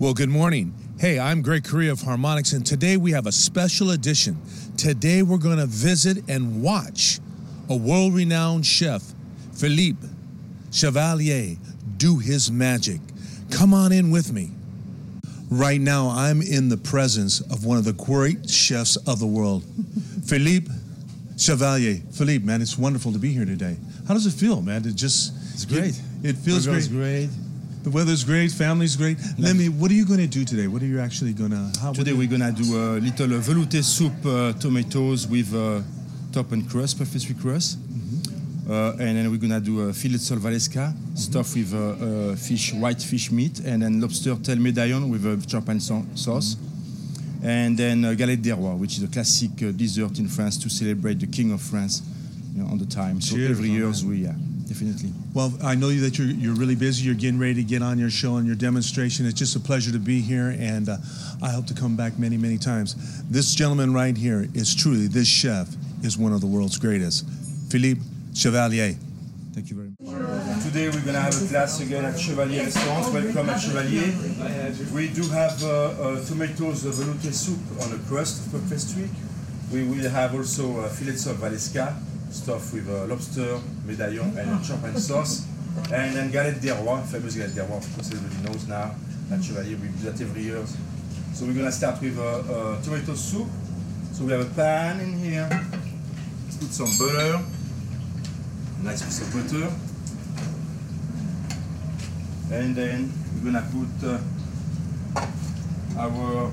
Well, good morning. Hey, I'm Greg Correa of Harmonics, and today we have a special edition. Today we're going to visit and watch a world renowned chef, Philippe Chevalier, do his magic. Come on in with me. Right now, I'm in the presence of one of the great chefs of the world, Philippe Chevalier. Philippe, man, it's wonderful to be here today. How does it feel, man? It just It's great. It, it feels great. great. The weather's great, family's great. Let me. What are you going to do today? What are you actually going to? How, Today we're gonna do a little uh, velouté soup, uh, tomatoes with uh, top and crust, pastry crust. Uh, and then we're gonna do a filet sol valesca, stuffed with uh, uh, fish, white fish meat, and then lobster tail medallion with a champagne sau- sauce. And then uh, galette des rois, which is a classic uh, dessert in France to celebrate the King of France you know, on the time. So Cheers every year we, yeah, definitely. Well, I know that you're you're really busy. You're getting ready to get on your show and your demonstration. It's just a pleasure to be here, and uh, I hope to come back many, many times. This gentleman right here is truly this chef is one of the world's greatest, Philippe Chevalier. Thank you very much. Today we're going to have a class again at Chevalier Restaurant. Welcome at Chevalier. We do have uh, uh, tomatoes velouté soup on a crust for pastry. We will have also uh, filet of valesca stuffed with uh, lobster, medallion and champagne sauce. And then galette des rois, famous galette des rois, of course everybody knows now. At Chevalier we do that every year. So we're to start with uh, tomato soup. So we have a pan in here. Let's put some butter nice piece of butter. And then we're gonna put uh, our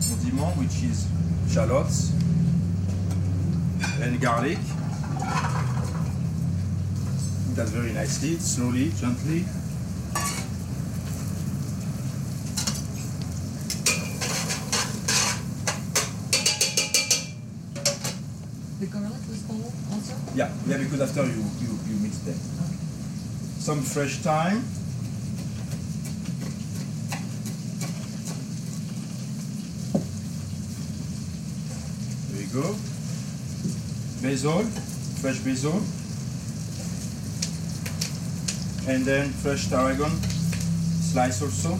condiment, which is shallots and garlic. That very nicely, slowly, gently. The garlic was whole also? Yeah, yeah, because after you you, you mix them. Some fresh thyme. There we go. Basil, fresh basil. And then fresh tarragon, slice also.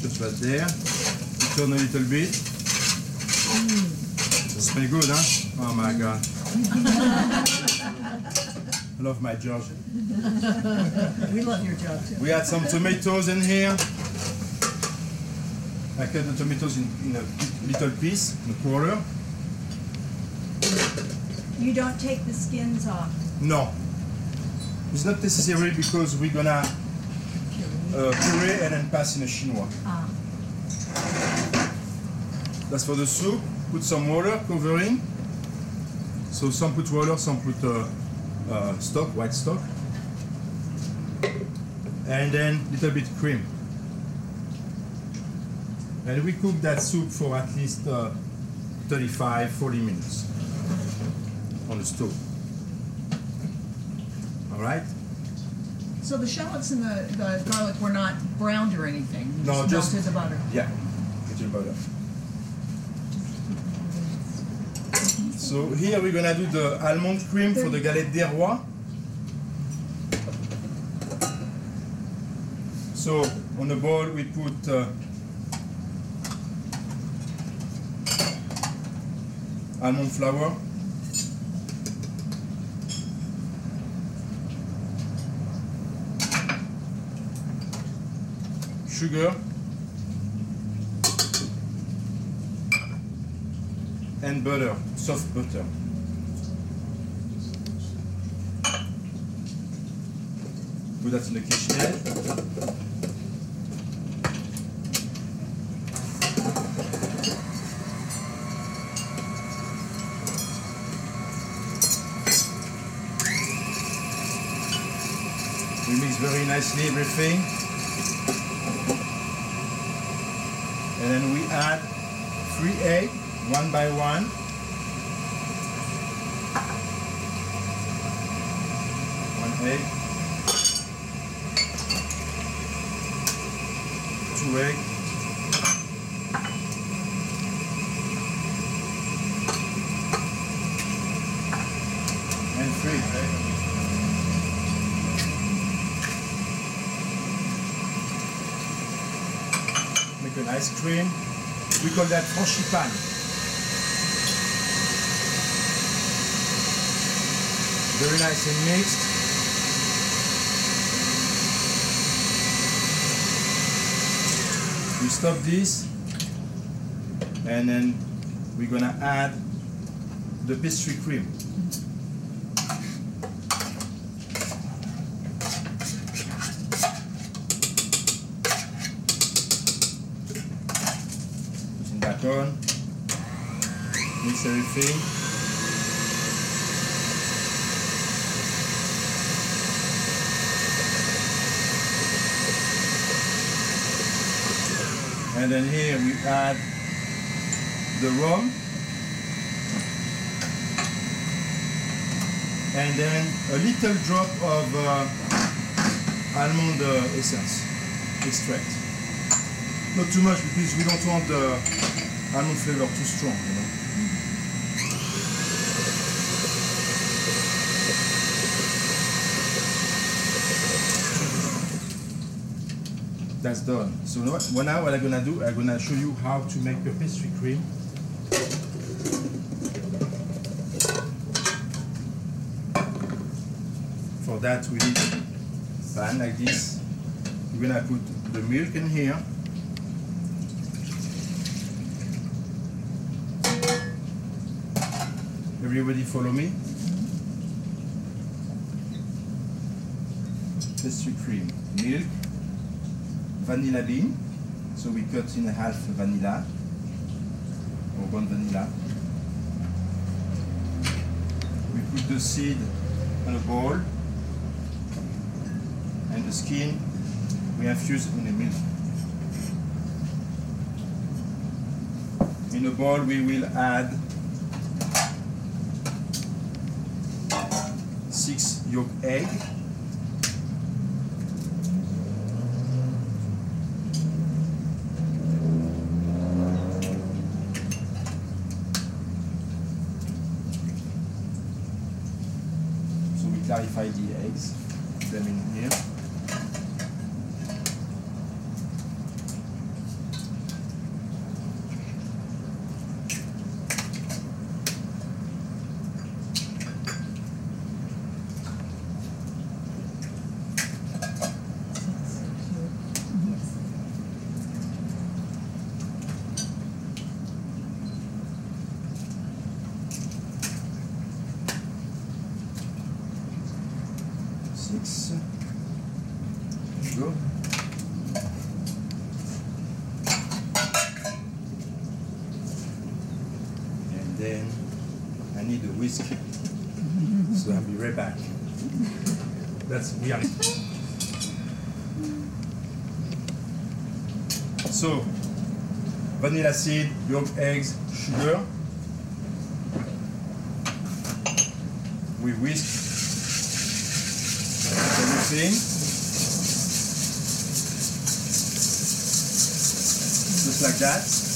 Just right there. You turn a little bit. Mm. Smell good, huh? Oh my god. I love my job. We love your job too. We had some tomatoes in here. I cut the tomatoes in, in a little piece, in a quarter. You don't take the skins off. No. It's not necessary because we're gonna uh, puree and then pass in a chinois. Ah. That's for the soup. Put some water covering. So some put water, some put uh, uh, stock, white stock. And then a little bit cream. And we cook that soup for at least uh, 35, 40 minutes on the stove. All right? So the shallots and the, the garlic were not browned or anything? You No, just- melted the butter. Yeah, little butter. So here we're gonna do the almond cream for the galette des rois. So on the bowl we put uh, almond flour. Sugar. and butter, soft butter. Put that in the kitchen. Very nicely everything. And then we add three egg, one by one. One egg. Two egg. And three. We call that frangipane. Very nice and mixed. We stop this and then we're gonna add the pastry cream. Putting that on. Everything. And then here we add the rum. And then a little drop of uh, almond uh, essence, extract. Not too much because we don't want the almond flavor too strong, you know. That's done. So now, what- I'm gonna do, I'm gonna show you how to make a pastry cream. For that we need a pan like this. We're gonna put the milk in here. Everybody follow me? Pastry cream, milk, vanilla bean. So we cut in half vanilla or one vanilla. We put the seed on a bowl and the skin we infuse in the milk. In a bowl we will add six yolk egg So we clarify the eggs, put them in here. Six. Go. And then I need a whisk. so I'll be right back. That's we. So vanilla seed, yolk, eggs, sugar. We whisk everything. Just like that.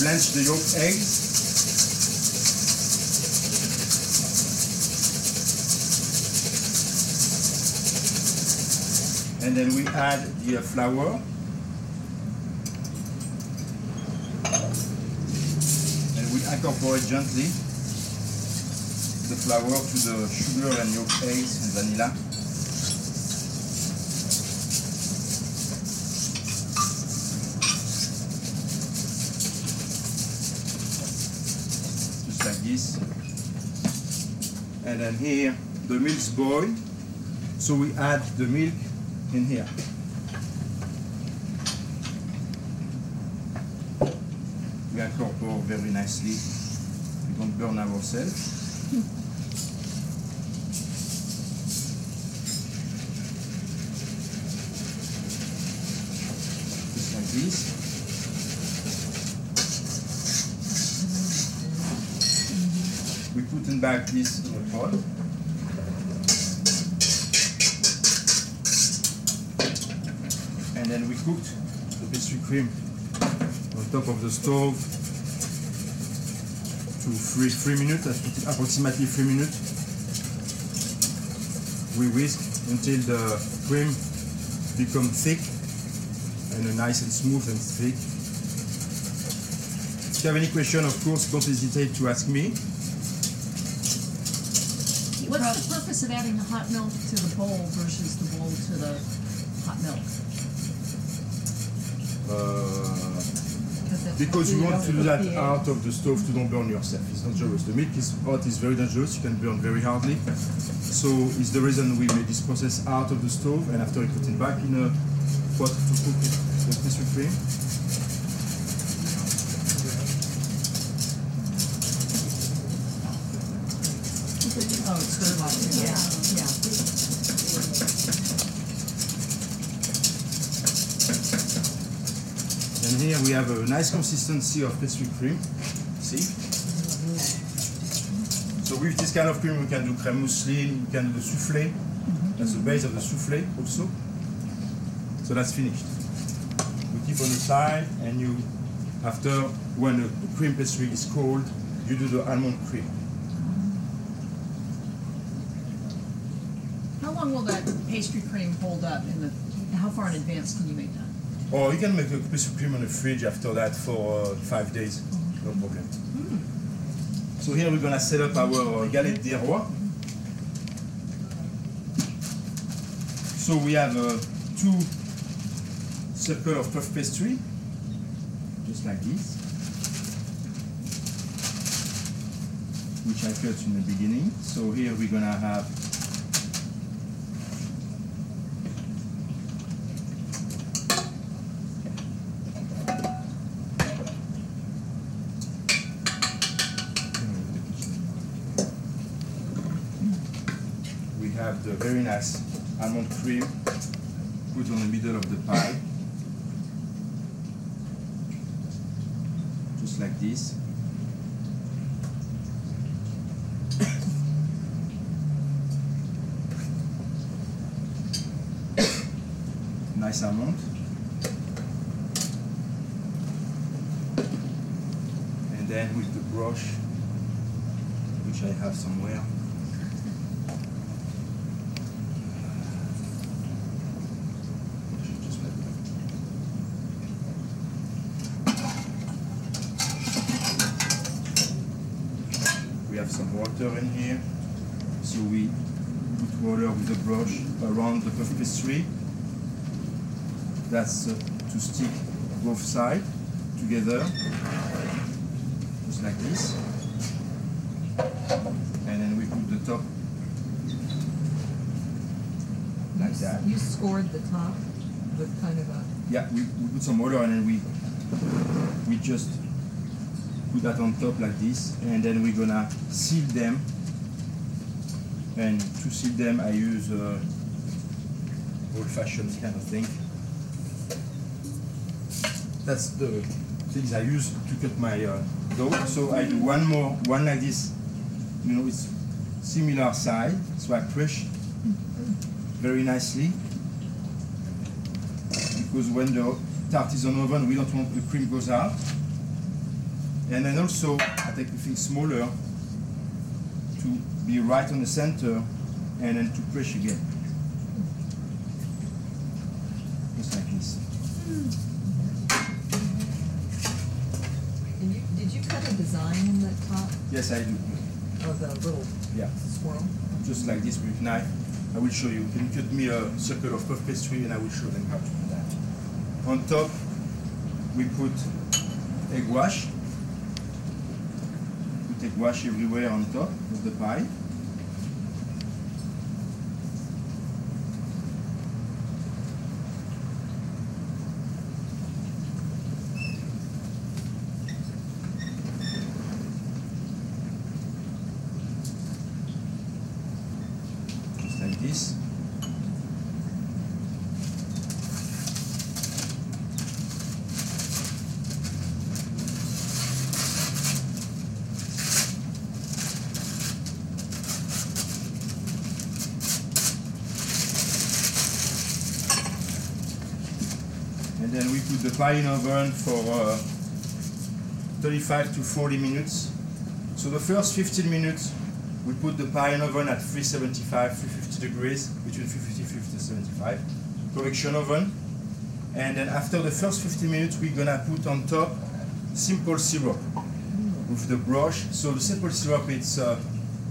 Blanch the yolk egg. And then we add the flour. and we incorporate gently the flour to the sugar and yolk eggs and vanilla. Just like this. And then here the milk's boiled, so we add the milk in here. We incorporate very nicely We don't burn ourselves. Just like this. We put in back this And then we cooked the pastry cream on top of the stove to three, three minutes, approximately three minutes. We whisk until the cream become thick and nice and smooth and thick. If you have any question, of course, don't hesitate to ask me. What's the purpose of adding the hot milk to the bowl versus the bowl to the hot milk? Uh, because you want to do that out of the stove to don't burn yourself. It's dangerous. The milk is hot, it's very dangerous. You can burn very hardly. So it's the reason we made this process out of the stove and after we put it back in a pot to cook it, the pastry cream. Oh, it's stirred up, yeah, yeah. And we have a nice consistency of pastry cream. See? So with this kind of cream we can do crème mousseline, we can do the soufflé. That's the base of the soufflé also. So that's finished. We keep on the side and you, after when the cream pastry is cold, you do the almond cream. How long will that pastry cream hold up in the, how far in advance can you make that? Or you can make a piece of cream in the fridge after that for uh, five days, no problem. So here we're gonna set up our galette des rois. So we have uh, two circle of puff pastry, just like this, which I cut in the beginning. So here we're gonna have we have the very nice almond cream put on the middle of the pie. Just like this. nice almond. And then with the brush, which I have somewhere. Just like that. We have some water in here, so we put water with the brush around the puff pastry. That's uh, to stick both sides together, just like this. And then we put the top like that. You scored the top with kind of a, Yeah, we, we put some water and then we we just put that on top like this and then we're gonna seal them and to seal them I use uh, old-fashioned kind of thing. That's the things I use to cut my uh, dough. So I do one more, one like this, you know, it's similar size, so I push very nicely because when the tart is on oven, we don't want the cream goes out. And then also, I take the thing smaller to be right on the center and then to push again. Just like this. and you, did you cut a design in the top Yes, I do. of the little Yeah, swirl? just like this with knife. I will show you. Can you cut me a circle of puff pastry and I will show them how to do that. On top, we put egg wash. Egg wash everywhere on top of the pie. this. And then in oven for uh, 35 to 40 minutes. So the first 15 minutes, we put the pie in oven at 375, 350 degrees, between 350 375, convection oven. And then after the first 15 minutes, we're gonna put on top simple syrup with the brush. So the simple syrup, it's uh,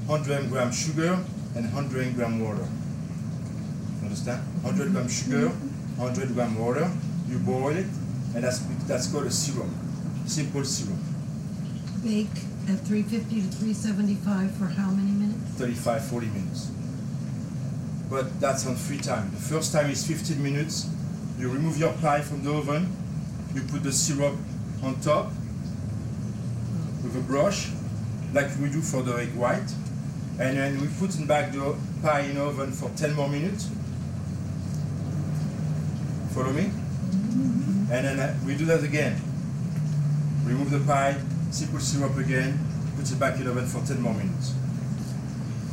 100 gram sugar and 100 gram water. Understand? 100 gram sugar, 100 gram water. You boil it, and that's that's called a syrup. Simple syrup. Bake at 350 to 375 for how many minutes? 35, 40 minutes. But that's on free time. The first time is 15 minutes. You remove your pie from the oven. You put the syrup on top with a brush, like we do for the egg white. And then we put in back the pie in oven for 10 more minutes. Follow me? And then uh, we do that again. Remove the pie, simple syrup again, put it back in the oven for 10 more minutes.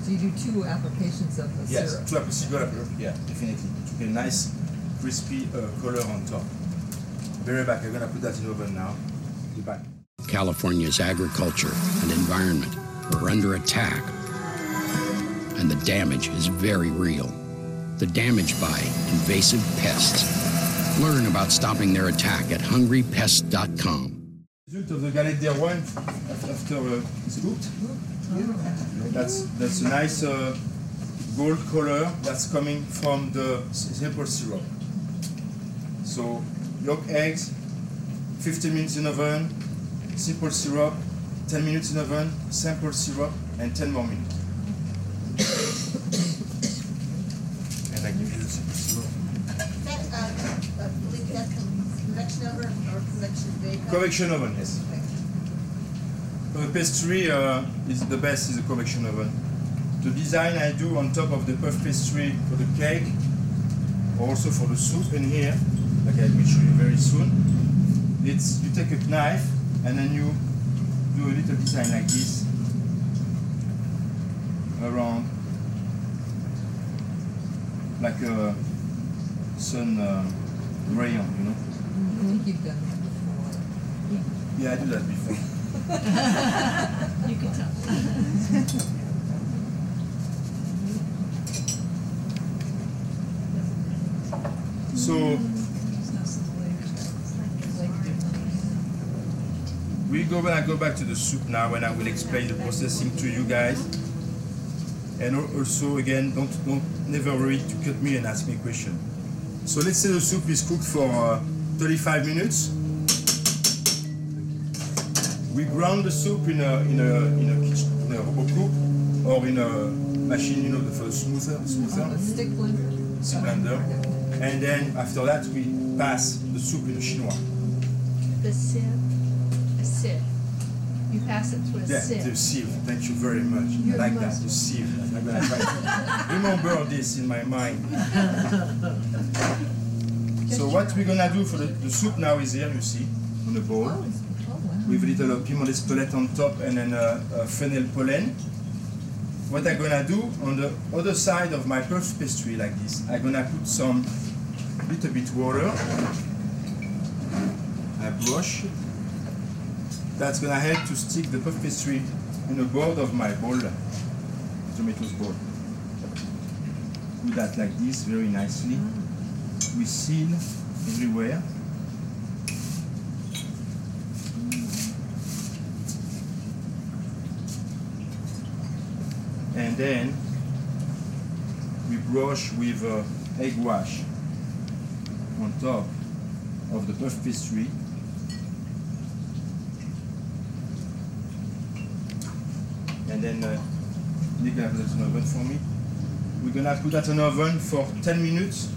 So you do two applications of the Yes, syrup? two applications, cigar apple. Yeah, definitely. To get a nice crispy uh, color on top. Be right back. I'm gonna put that in the oven now. Be back. California's agriculture and environment are under attack, and the damage is very real. The damage by invasive pests. Learn about stopping their attack at hungrypest.com. Result of the galette des rois after uh, it's cooked. That's that's a nice uh, gold color that's coming from the simple syrup. So yolk eggs, 15 minutes in oven, simple syrup, 10 minutes in oven, simple syrup, and 10 more minutes. and I give you the simple syrup. That, uh, I believe that's convection oven or convection oven, yes. The pastry uh, is the best is the convection oven. The design I do on top of the puff pastry for the cake, also for the soup in here, like I will show you very soon. It's you take a knife and then you do a little design like this around, like a sun uh, rayon, you know. I think you've done that before. Yeah, I do that before. You can tell. So we go when I go back to the soup now and I will explain the processing to you guys. And also again, don't don't never worry to cut me and ask me a question. So let's say the soup is cooked for uh, 35 minutes. We ground the soup in a in a in a kitchen in a robot or in a machine, you know, for the smoother smoother On oh, the stick blender? Stick blender. And then after that we pass the soup in a chinois. The sieve, a sieve. You pass it through a Yeah, sieve. the sieve. Thank you very much. You're like that, the sieve. I'm gonna try remember this in my mind. so what we're gonna do for the, the soup now is here, you see, on the bowl, Oh, oh. With a little piment d'Espelette on top and then a, fennel pollen. What I'm gonna do on the other side of my puff pastry like this, I'm gonna put some little bit water. I brush. That's gonna help to stick the puff pastry in the board of my bowl, tomatoes bowl. Do that like this very nicely. We seal everywhere. And then we brush with uh, egg wash on top of the puff pastry. And then uh, Nick put that in oven for me. We're gonna put that in oven for 10 minutes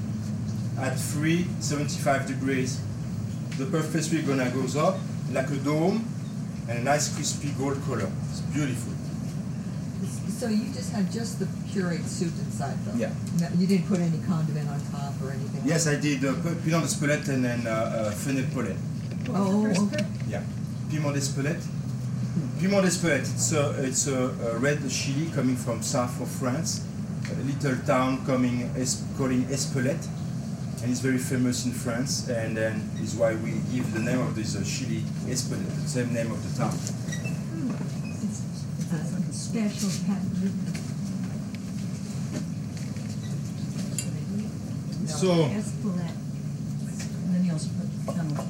at 375 degrees. The puff pastry gonna goes up like a dome and a nice crispy gold color. It's beautiful. The So you just had just the pureed soup inside though? Yeah. No, You didn't put any condiment on top or anything? Yes, I did uh, pu- piment d'Espelette and then uh, uh, fennel polet. Oh, okay. Yeah, piment d'Espelette. Piment d'Espelette, it's a, it's a, a red chili coming from south of France, a little town coming es- calling Espelette, and it's very famous in France, and then is why we give the name of this uh, chili Espelette, the same name of the town. It's a special patent. So Espelette. And then you also put fennel.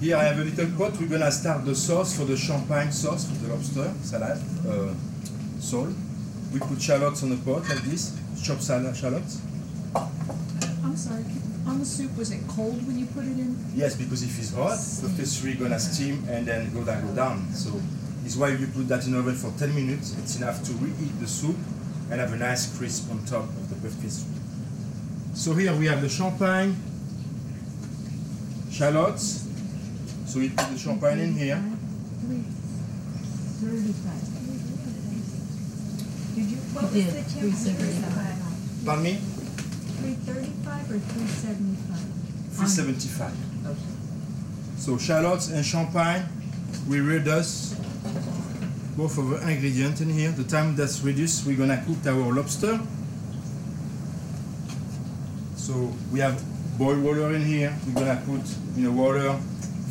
here I have a little pot. We're gonna start the sauce for the champagne sauce for the lobster salad, uh, sole. We put shallots on the pot like this, chopped salad shallots. I'm sorry, on the soup, was it cold when you put it in? Yes, because if it's hot, the pastry gonna steam and then go down, go down. So it's why you put that in oven for 10 minutes. It's enough to reheat the soup and have a nice crisp on top of the puff pastry. So here we have the champagne, shallots. So we put the champagne in here. Three thirty-five. Did you, what was the temperature? 375. Pardon me? Three thirty-five or three seventy-five? 375. Okay. So shallots and champagne, we reduce both of the ingredients in here. The time that's reduced, we're gonna cook our lobster. So we have boiled water in here. We're gonna put in the water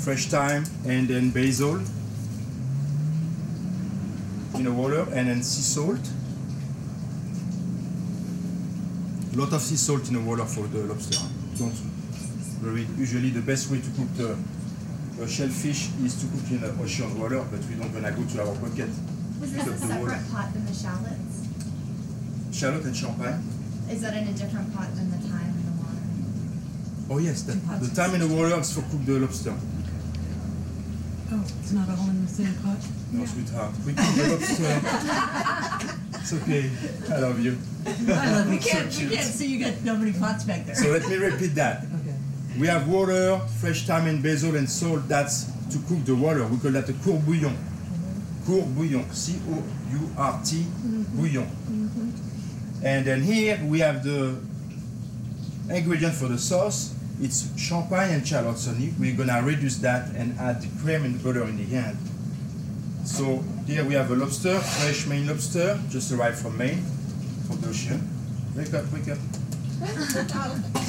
fresh thyme and then basil in the water and then sea salt. A lot of sea salt in the water for the lobster. Don't very usually the best way to cook the, the shellfish is to cook in the ocean water, but we don't gonna go to our bucket. Was Pick this up a the water. separate pot than the shallots? Shallot and champagne. Is that in a different pot than the thyme and the water? Oh yes, the, the time in the water is for cook the uh, lobster. Oh, it's not all in the same pot? No, sweetheart. We cook the lobster. it's okay. I love you. I love, we So can't, we cute. can't see you got so many pots back there. So let me repeat that. Okay. We have water, fresh thyme and basil and salt. That's to cook the water. We call that a court bouillon. Mm-hmm. Court bouillon. C-O-U-R-T mm-hmm. bouillon. Mm-hmm. And then here we have the ingredient for the sauce. It's champagne and shallots only. We're gonna reduce that and add the cream and the butter in the end. So here we have a lobster, fresh Maine lobster, just arrived from Maine, from the ocean. Wake up, wake up.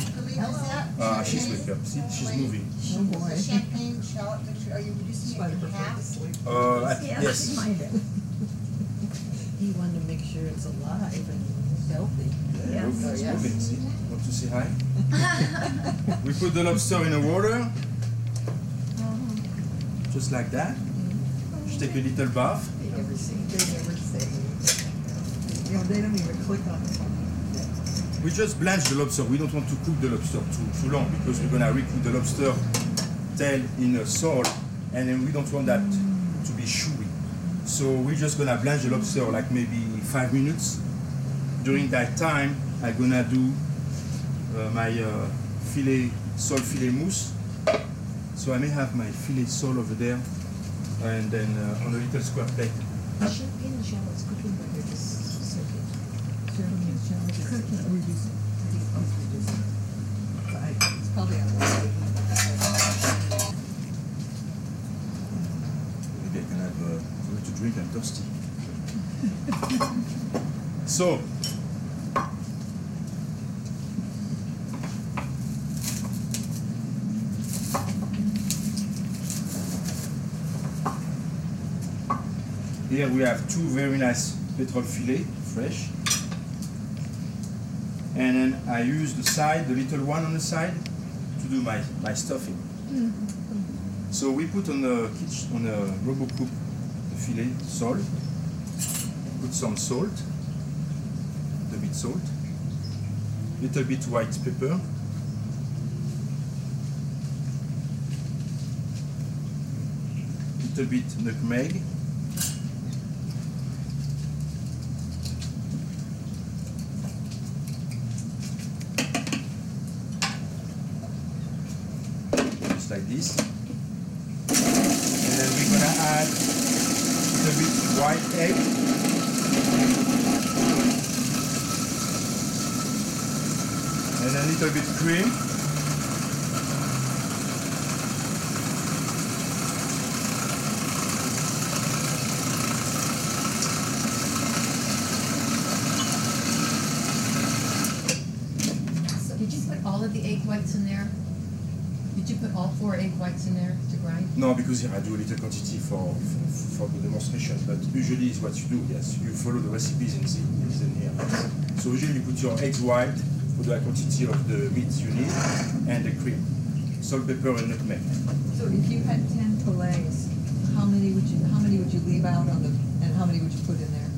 Ah, she's up. See, she's moving. Oh boy. Champagne shallot are you reducing it in half? Uh, at- yes. He wanted to make sure it's alive and healthy. Move, Oh, it's yes. moving, see? Want to say hi? we put the lobster in the water. Just like that. She take a little bath. They never see, they never say. You know, they don't even click on phone. We just blanch the lobster. We don't want to cook the lobster too, too long because we're gonna recook the lobster tail in a salt and then we don't want that to be chewy. So we're just gonna blanch the lobster like maybe five minutes. During that time, I'm gonna do uh, my uh, filet sole filet mousse. So I may have my filet sole over there and then uh, on a little square plate. Champagne and shallots cooking, but they're just soaking. Champagne and shallots Maybe I can have uh, something to drink. I'm thirsty. so, here we have two very nice petrale filet, fresh. And then I use the side, the little one on the side, to do my, my stuffing. Mm-hmm. So we put on the kitchen, on the Robot-Coupe the filet salt, put some salt, a bit salt, little bit white pepper, little bit nutmeg, just like this. And then we're gonna add a little bit white egg. And a little bit cream. So did you put all of the egg whites in there? Did you put all four egg whites in there to grind? No, because here I do a little quantity for, for, for the demonstration, but usually is what you do, yes. You follow the recipes in, the, is in here. So usually you put your eggs white for the quantity of the meat you need and the cream. Salt, pepper and nutmeg. So if you had ten fillets, how many would you, how many would you leave out on the, and how many would you put in there?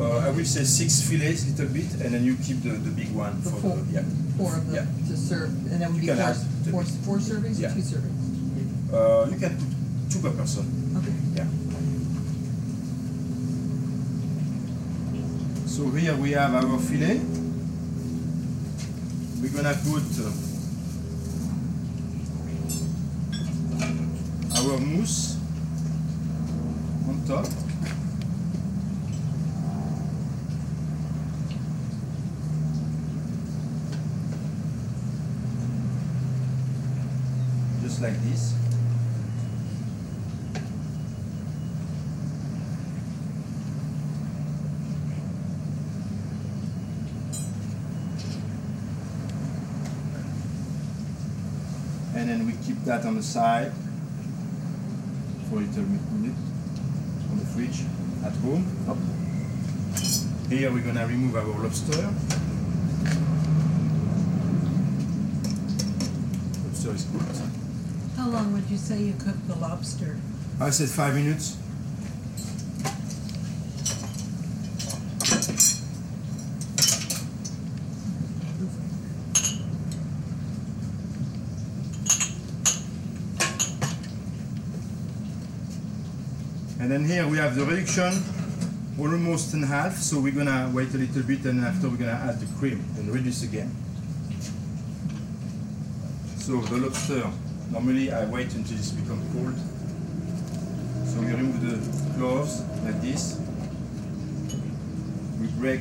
Uh, I will say six fillets, little bit, and then you keep the, the big one The for four, the, yeah. Four of Yeah. them to serve, and that would You be can four, add the- four, four servings or Yeah. two servings? Uh, you can put two per person. Okay. Yeah. So here we have our fillet. We're gonna put uh, our mousse on top. Like this. and then we keep that on the side for a little minute on the fridge at home. Up. Here we're gonna remove our lobster. Lobster is cooked. Would you say you cooked the lobster? I said five minutes. And then here we have the reduction almost in half, so we're gonna wait a little bit and after we're gonna add the cream and reduce again. So the lobster, normally I wait until it's become cold. So we remove the gloves like this. We break,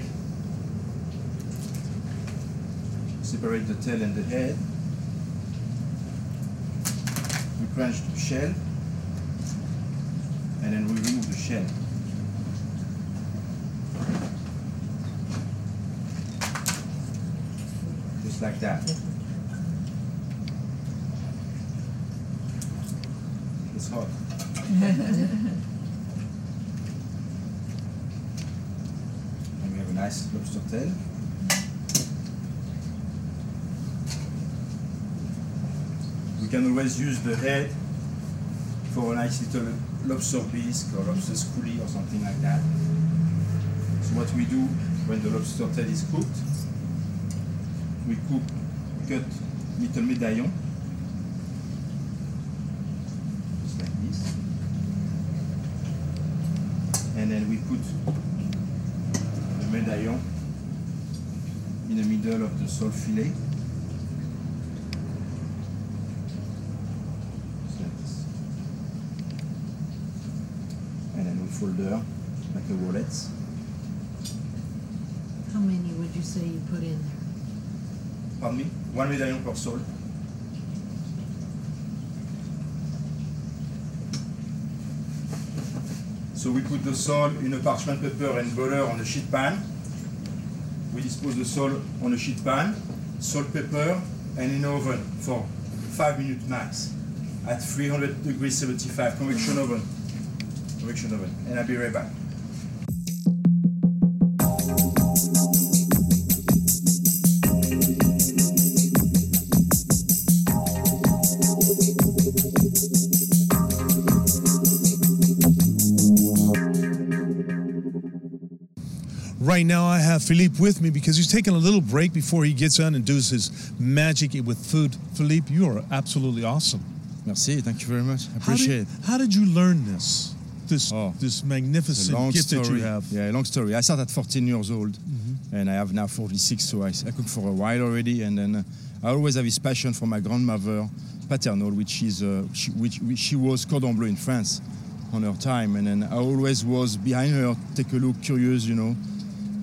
separate the tail and the head. We crunch the shell and then we remove the shell. Just like that. Hot. and we have a nice lobster tail. We can always use the head for a nice little lobster bisque or lobster coulis or something like that. So what we do when the lobster tail is cooked, we cook, we cut little medallion, and then we put the medallion in the middle of the sole fillet. And then we fold her like a wallet. How many would you say you put in there? Pardon me? One medallion per sole. So we put the sole in a parchment paper and butter on a sheet pan. We dispose the sole on a sheet pan, salt, pepper, and in oven for five minutes max at 300 degrees 75 convection oven. Convection oven. And I'll be right back. Philippe with me because he's taking a little break before he gets on and does his magic with food. Philippe, you are absolutely awesome. Merci, thank you very much. I How did, appreciate it. how did you learn this? This Oh, this magnificent gift story. that you have. Yeah, long story. I started at 14 years old, and I have now 46, so I, I cook for a while already. And then uh, I always have this passion for my grandmother, paternal, which is uh, she, which, which she was cordon bleu in France on her time, and then I always was behind her, take a look, curious, you know.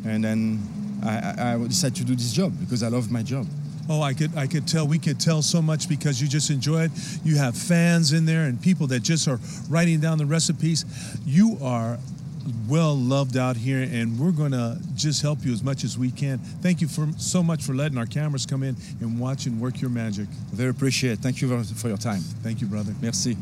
And then I, I, decided to do this job because I love my job. Oh, I could I could tell we could tell so much because you just enjoy it. You have fans in there and people that just are writing down the recipes. You are well loved out here and we're going to just help you as much as we can. Thank you for so much for letting our cameras come in and watch and work your magic. Very appreciate. It. Thank you for your time. Thank you, brother. Merci.